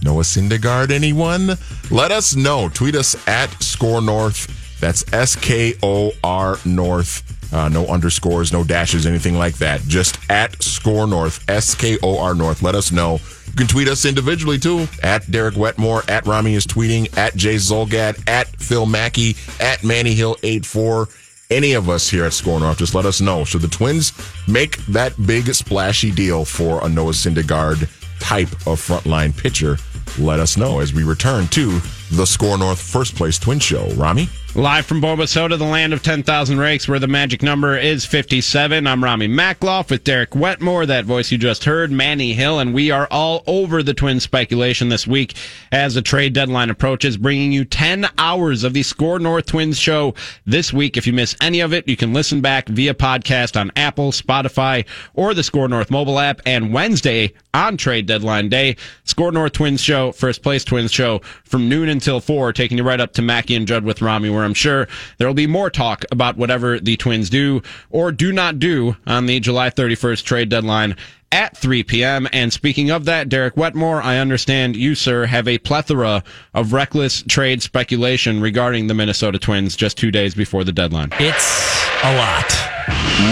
Noah Syndergaard, anyone? Let us know. Tweet us at SKOR North. That's S K O R North. Uh, no underscores, no dashes, anything like that. Just at SKOR North, S K O R North. Let us know. You can tweet us individually too. At Derek Wetmore, at Ramie is tweeting, at Jay Zulgad, at Phil Mackey, at Manny Hill 84 any of us here at SKOR North, just let us know. Should the Twins make that big splashy deal for a Noah Syndergaard type of frontline pitcher? Let us know as we return to the SKOR North First Place Twin Show. Ramie? Live from Bombasota, the land of 10,000 rakes, where the magic number is 57. I'm Ramie Makhlouf with Derek Wetmore, that voice you just heard, Manny Hill, and we are all over the twin speculation this week as the trade deadline approaches, bringing you 10 hours of the SKOR North Twins show this week. If you miss any of it, you can listen back via podcast on Apple, Spotify, or the SKOR North mobile app. And Wednesday on trade deadline day, SKOR North Twins show, first place Twins show from noon until four, taking you right up to Mackey and Judd with Ramie, I'm sure there will be more talk about whatever the Twins do or do not do on the July 31st trade deadline at 3 p.m. And speaking of that, Derek Wetmore, I understand you, sir, have a plethora of reckless trade speculation regarding the Minnesota Twins just two days before the deadline. It's a lot.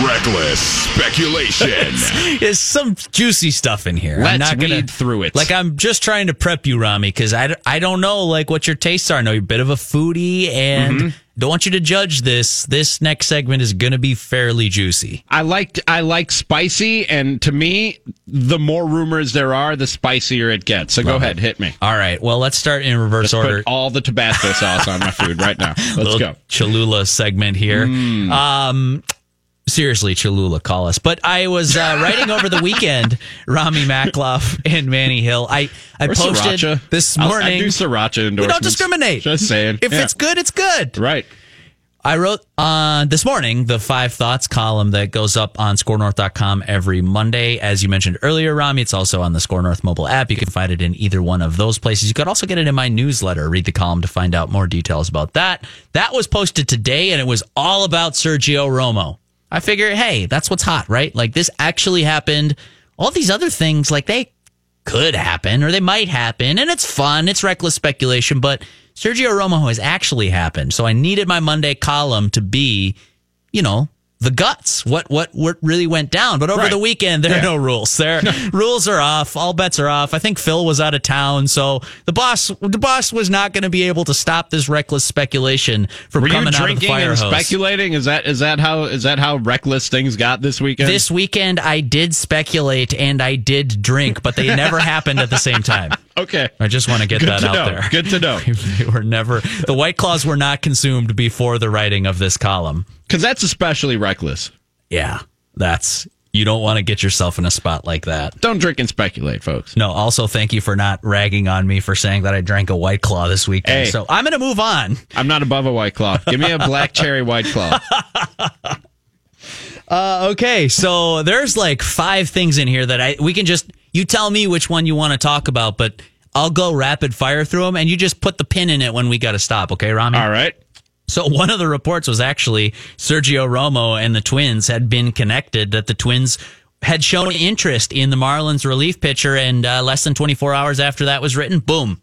Reckless speculation. *laughs* There's some juicy stuff in here. I'm not gonna, weed through it. Like I'm just trying to prep you, Ramie, because I, I don't know like what your tastes are. I know you're a bit of a foodie, and Mm-hmm. don't want you to judge this. This next segment is going to be fairly juicy. I like I like spicy, and to me, the more rumors there are, the spicier it gets. So go Love ahead, hit me. All right. Well, let's start in reverse Just order. put all the Tabasco sauce on my food right now. *laughs* Let's Little go. Cholula segment here. Mm. Um, seriously, Cholula, call us. But I was uh, *laughs* writing over the weekend, Ramie Makhlouf and Manny Hill. I, I Or posted sriracha. this I'll- morning. I do sriracha. We don't discriminate. Just saying. If Yeah. it's good, it's good. Right. I wrote on this morning the five thoughts column that goes up on skornorth.com every Monday. As you mentioned earlier, Ramie, it's also on the SKOR North mobile app. You can find it in either one of those places. You could also get it in my newsletter. Read the column to find out more details about that. That was posted today and it was all about Sergio Romo. I figure, hey, that's what's hot, right? Like this actually happened. All these other things, like they could happen or they might happen and it's fun it's reckless speculation but sergio romo has actually happened so i needed my monday column to be you know the guts what what what really went down. But over Right. the weekend there are no rules. There *laughs* rules are off. All bets are off. I think phil was out of town so the boss the boss was not going to be able to stop this reckless speculation from Were coming out of the drinking fire and hose speculating? Is that is that how is that how reckless things got this weekend? this weekend i did speculate and i did drink but they never happened at the same time okay. I just want to get Good that to out know. there. Good to know. *laughs* they were never the white claws were not consumed before the writing of this column. Because that's especially reckless. Yeah, that's you don't want to get yourself in a spot like that. Don't drink and speculate, folks. No. Also, thank you for not ragging on me for saying that I drank a white claw this weekend. Hey. So I'm going to move on. I'm not above a white claw. Give me a black cherry white claw. *laughs* Uh, okay, so there's like five things in here that I we can just you tell me which one you want to talk about, but I'll go rapid fire through them, and you just put the pin in it when we got to stop. Okay, Ramie. All right. So *laughs* one of the reports was actually Sergio Romo and the Twins had been connected. That the Twins had shown interest in the Marlins relief pitcher, and uh, less than 24 hours after that was written, boom,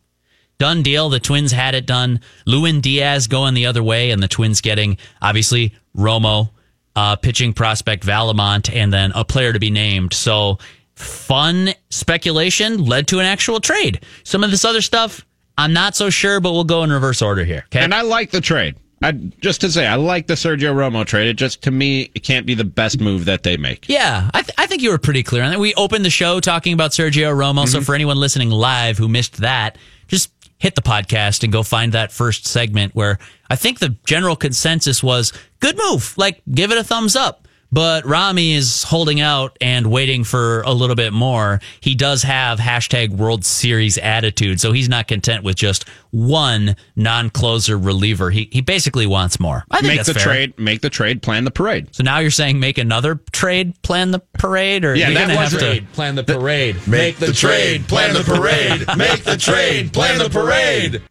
done deal. The Twins had it done. Lewin Diaz going the other way, and the Twins getting obviously Romo, uh, pitching prospect Vallimont, and then a player to be named. So fun speculation led to an actual trade. Some of this other stuff, I'm not so sure, but we'll go in reverse order here. Okay. And I like the trade. I just to say, I like the Sergio Romo trade. It just to me, it can't be the best move that they make. Yeah, I, th- I think you were pretty clear on that. We opened the show talking about Sergio Romo. So for anyone listening live who missed that, just hit the podcast and go find that first segment where I think the general consensus was good move. Like, give it a thumbs up. But Ramie is holding out and waiting for a little bit more. He does have hashtag World Series attitude, so he's not content with just one non-closer reliever. He he basically wants more. I think Make that's the fair. trade. Make the trade. Plan the parade. So now you're saying make another trade, plan the parade, or Yeah, you're that gonna was have to. Plan the parade. Make the trade, plan the parade. Make the trade, plan the parade.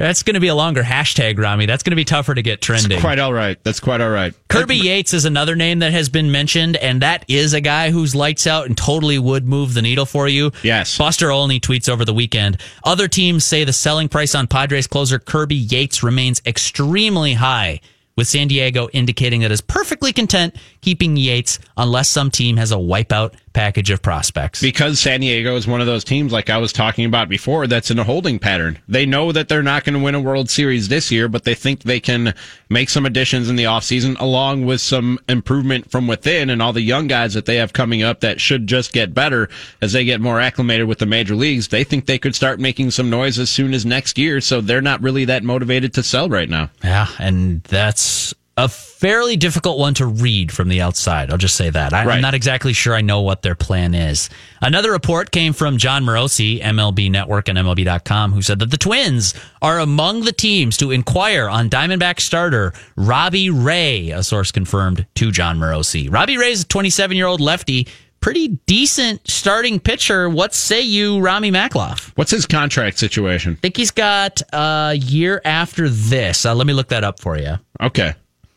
That's going to be a longer hashtag, Ramie. That's going to be tougher to get trending. Quite all right. That's quite all right. Kirby Yates is another name that has been mentioned, and that is a guy who's lights out and totally would move the needle for you. Yes. Buster Olney tweets over the weekend. Other teams say the selling price on Padres closer Kirby Yates remains extremely high, with San Diego indicating that is perfectly content keeping Yates unless some team has a wipeout package of prospects. Because San Diego is one of those teams, like I was talking about before, that's in a holding pattern. They know that they're not going to win a World Series this year, but they think they can make some additions in the offseason along with some improvement from within and all the young guys that they have coming up that should just get better as they get more acclimated with the major leagues. They think they could start making some noise as soon as next year, so they're not really that motivated to sell right now. Yeah, and that's a fairly difficult one to read from the outside. I'll just say that. I, Right. I'm not exactly sure I know what their plan is. Another report came from Jon Morosi, MLB Network and MLB.com, who said that the Twins are among the teams to inquire on Diamondback starter Robbie Ray, a source confirmed to Jon Morosi. Robbie Ray is a 27 year old lefty. Pretty decent starting pitcher. What say you, Ramie Makhlouf? What's his contract situation? I think he's got a year after this. Uh, let me look that up for you. Okay.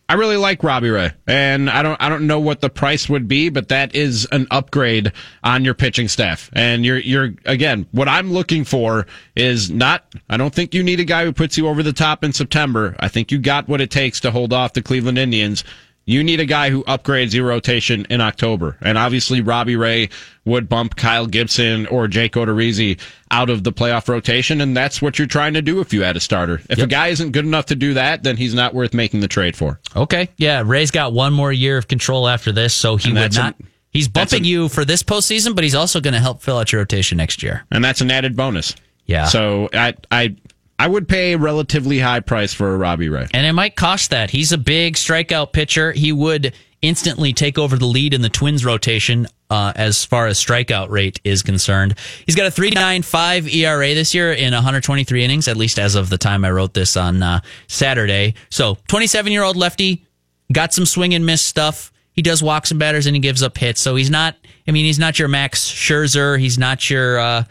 I really like Robbie Ray, and I don't I don't know what the price would be, but that is an upgrade on your pitching staff. And you're you're again, what I'm looking for is not. I don't think you need a guy who puts you over the top in September. I think you got what it takes to hold off the Cleveland Indians. You need a guy who upgrades your rotation in October, and obviously Robbie Ray would bump Kyle Gibson or Jake Odorizzi out of the playoff rotation, and that's what you're trying to do if you add a starter. If a guy isn't good enough to do that, then he's not worth making the trade for. Okay. Yeah. Ray's got one more year of control after this, so he would not. a- he's bumping a- you for this postseason, but he's also going to help fill out your rotation next year. and that's an added bonus. Yeah. So I I I would pay a relatively high price for a Robbie Ray. And it might cost that. He's a big strikeout pitcher. He would instantly take over the lead in the Twins rotation uh, as far as strikeout rate is concerned. He's got a 3.95 ERA this year in 123 innings, at least as of the time I wrote this on uh, Saturday. So, 27 year old lefty, got some swing and miss stuff. He does walk some batters and he gives up hits. So he's not. I mean, he's not your Max Scherzer. He's not your. Uh,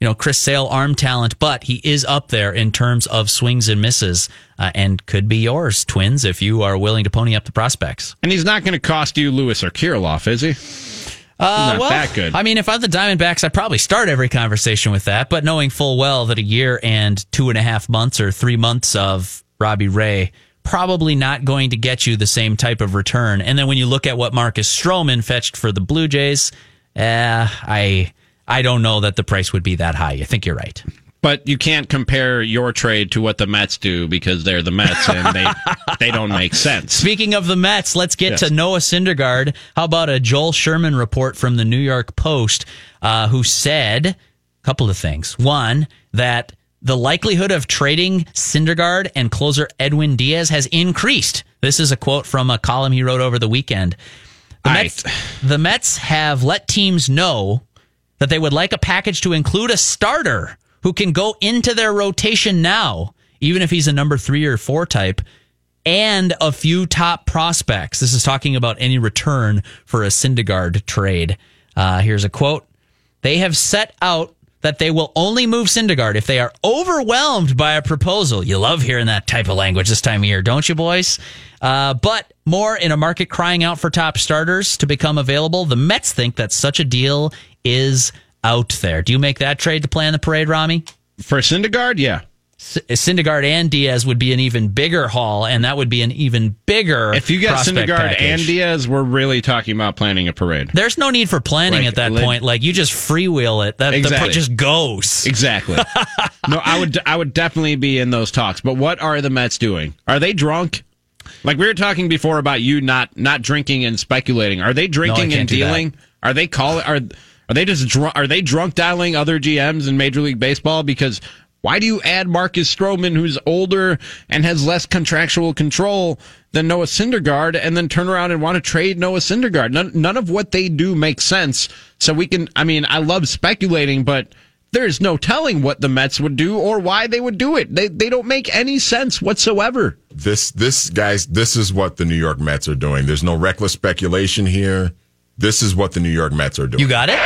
you know, Chris Sale arm talent, but he is up there in terms of swings and misses uh, and could be yours, Twins, if you are willing to pony up the prospects. And he's not going to cost you Lewis or Kirilloff, is he? Uh, not well, that good. I mean, if I'm the Diamondbacks, I'd probably start every conversation with that, but knowing full well that a year and two and a half months or three months of Robbie Ray probably not going to get you the same type of return. And then when you look at what Marcus Stroman fetched for the Blue Jays, uh, I I don't know that the price would be that high. I think you're right. But you can't compare your trade to what the Mets do because they're the Mets and they *laughs* they don't make sense. Speaking of the Mets, let's get Yes. to Noah Syndergaard. How about a Joel Sherman report from the New York Post, uh, who said a couple of things. One, that the likelihood of trading Syndergaard and closer Edwin Diaz has increased. This is a quote from a column he wrote over the weekend. The Mets, the Mets have let teams know that they would like a package to include a starter who can go into their rotation now, even if he's a number three or four type, and a few top prospects. This is talking about any return for a Syndergaard trade. Uh, here's a quote. They have set out that they will only move Syndergaard if they are overwhelmed by a proposal. You love hearing that type of language this time of year, don't you, boys? Uh, but more in a market crying out for top starters to become available, the Mets think that such a deal is out there. Do you make that trade to plan the parade, Ramie? For Syndergaard, yeah. S- Syndergaard and Diaz would be an even bigger haul, and that would be an even bigger. If you prospect Syndergaard package. and Diaz, we're really talking about planning a parade. There's no need for planning Like, at that point. Like you just freewheel it. That Exactly. part just goes. Exactly. *laughs* no, I would I would definitely be in those talks. But what are the Mets doing? Are they drunk? Like we were talking before about you not not drinking and speculating. Are they drinking can't and dealing? Are they calling? Are are they just drunk? Are they drunk dialing other GMs in Major League Baseball? Because why do you add Marcus Stroman, who's older and has less contractual control than Noah Syndergaard, and then turn around and want to trade Noah Syndergaard? None, none of what they do makes sense. So we can. I mean, I love speculating, but there's no telling what the Mets would do or why they would do it. They they don't make any sense whatsoever. This, this, guys, this is what the New York Mets are doing. There's no reckless speculation here. This is what the New York Mets are doing. You got it.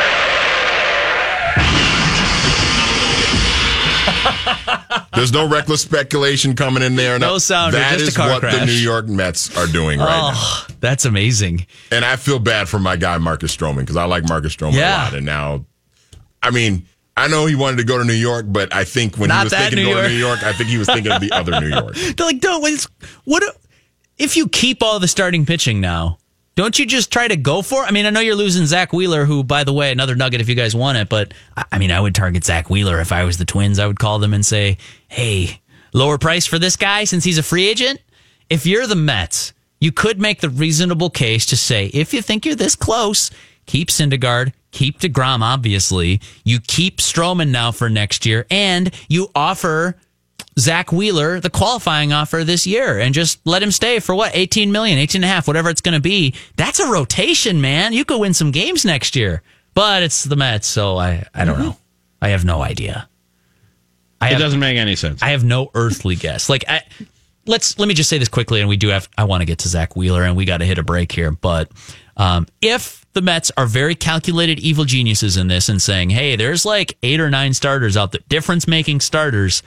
There's no reckless speculation coming in there. No sounder, That just a car what the. New York Mets are doing right oh, now. Oh, that's amazing. And I feel bad for my guy Marcus Stroman because I like Marcus Stroman Yeah. a lot. And now, I mean, I know he wanted to go to New York, but I think when Not he was thinking New of going to New York, I think he was thinking of the other New York. *laughs* They're like, don't. What? If you keep all the starting pitching now, Don't you just try to go for it? I mean, I know you're losing Zack Wheeler, who, by the way, another nugget if you guys want it, but I- mean, I would target Zack Wheeler if I was the Twins. I would call them and say, hey, lower price for this guy since he's a free agent. If you're the Mets, you could make the reasonable case to say, if you think you're this close, keep Syndergaard, keep DeGrom, obviously. You keep Stroman now for next year, and you offer Zack Wheeler the qualifying offer this year and just let him stay for what, 18 million, 18 and a half, whatever it's going to be. That's a rotation, man. You could win some games next year, but it's the Mets. So I, I don't know. I have no idea. I it have, doesn't make any sense. I have no earthly guess. Like, I, let's let me just say this quickly, and we do have. I want to get to Zack Wheeler, and we got to hit a break here. But um, if the Mets are very calculated evil geniuses in this and saying, "Hey, there's like eight or nine starters out there, difference making starters,"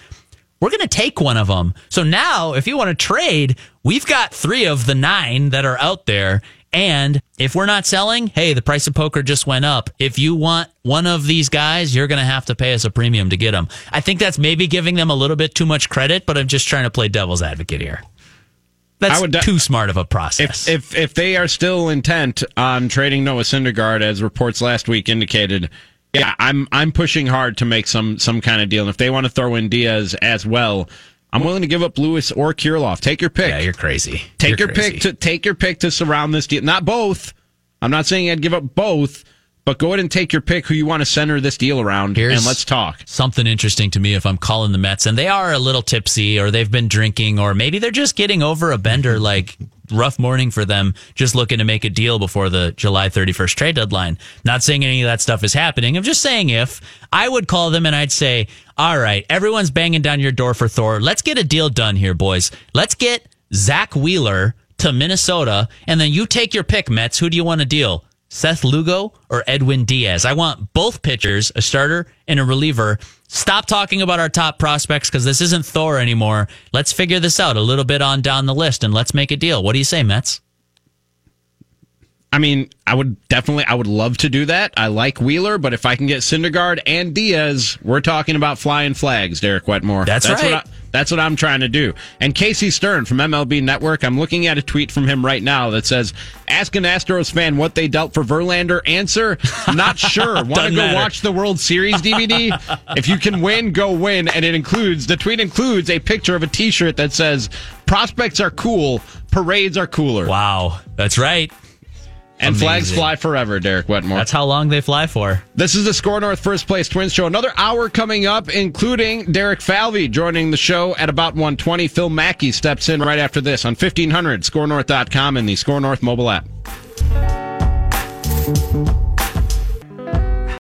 we're going to take one of them. So now, if you want to trade, we've got three of the nine that are out there. And if we're not selling, hey, the price of poker just went up. If you want one of these guys, you're going to have to pay us a premium to get them. I think that's maybe giving them a little bit too much credit, but I'm just trying to play devil's advocate here. That's de- too smart of a process. If, if if they are still intent on trading Noah Syndergaard, as reports last week indicated, yeah, I'm I'm pushing hard to make some some kind of deal. And if they want to throw in Diaz as well, I'm willing to give up Lewis or Kirilloff. Take your pick. yeah, you're crazy. take You're your crazy. pick to take your pick to surround this deal. Not both. I'm not saying I'd give up both, but go ahead and take your pick who you want to center this deal around, Here's and let's talk. Something interesting to me if I'm calling the Mets and they are a little tipsy or they've been drinking or maybe they're just getting over a bender *laughs* like rough morning for them just looking to make a deal before the July 31st trade deadline. Not saying any of that stuff is happening. I'm just saying if I would call them and I'd say, "All right, everyone's banging down your door for Thor. Let's get a deal done here, boys. Let's get Zack Wheeler to Minnesota and then you take your pick, Mets. Who do you want to deal?" Seth Lugo or Edwin Diaz. I want both pitchers, a starter and a reliever. Stop talking about our top prospects because this isn't Thor anymore. Let's figure this out a little bit on down the list and let's make a deal. What do you say, Mets? I mean, I would definitely, I would love to do that. I like Wheeler, but if I can get Syndergaard and Diaz, we're talking about flying flags, Derek Wetmore. That's What right. I, that's what I'm trying to do. And Casey Stern from MLB Network, I'm looking at a tweet from him right now that says, "Ask an Astros fan what they dealt for Verlander. Answer: Not *laughs* sure. Want to go matter. watch the World Series DVD? if you can win, go win." And it includes the tweet includes a picture of a T-shirt that says, "Prospects are cool, parades are cooler." Wow, that's right. And flags fly forever, Derek Wetmore. That's how long they fly for. This is the SKOR North First Place Twins Show. Another hour coming up, including Derek Falvey joining the show at about 120. Phil Mackey steps in right after this on 1500, skornorth.com, and the SKOR North mobile app.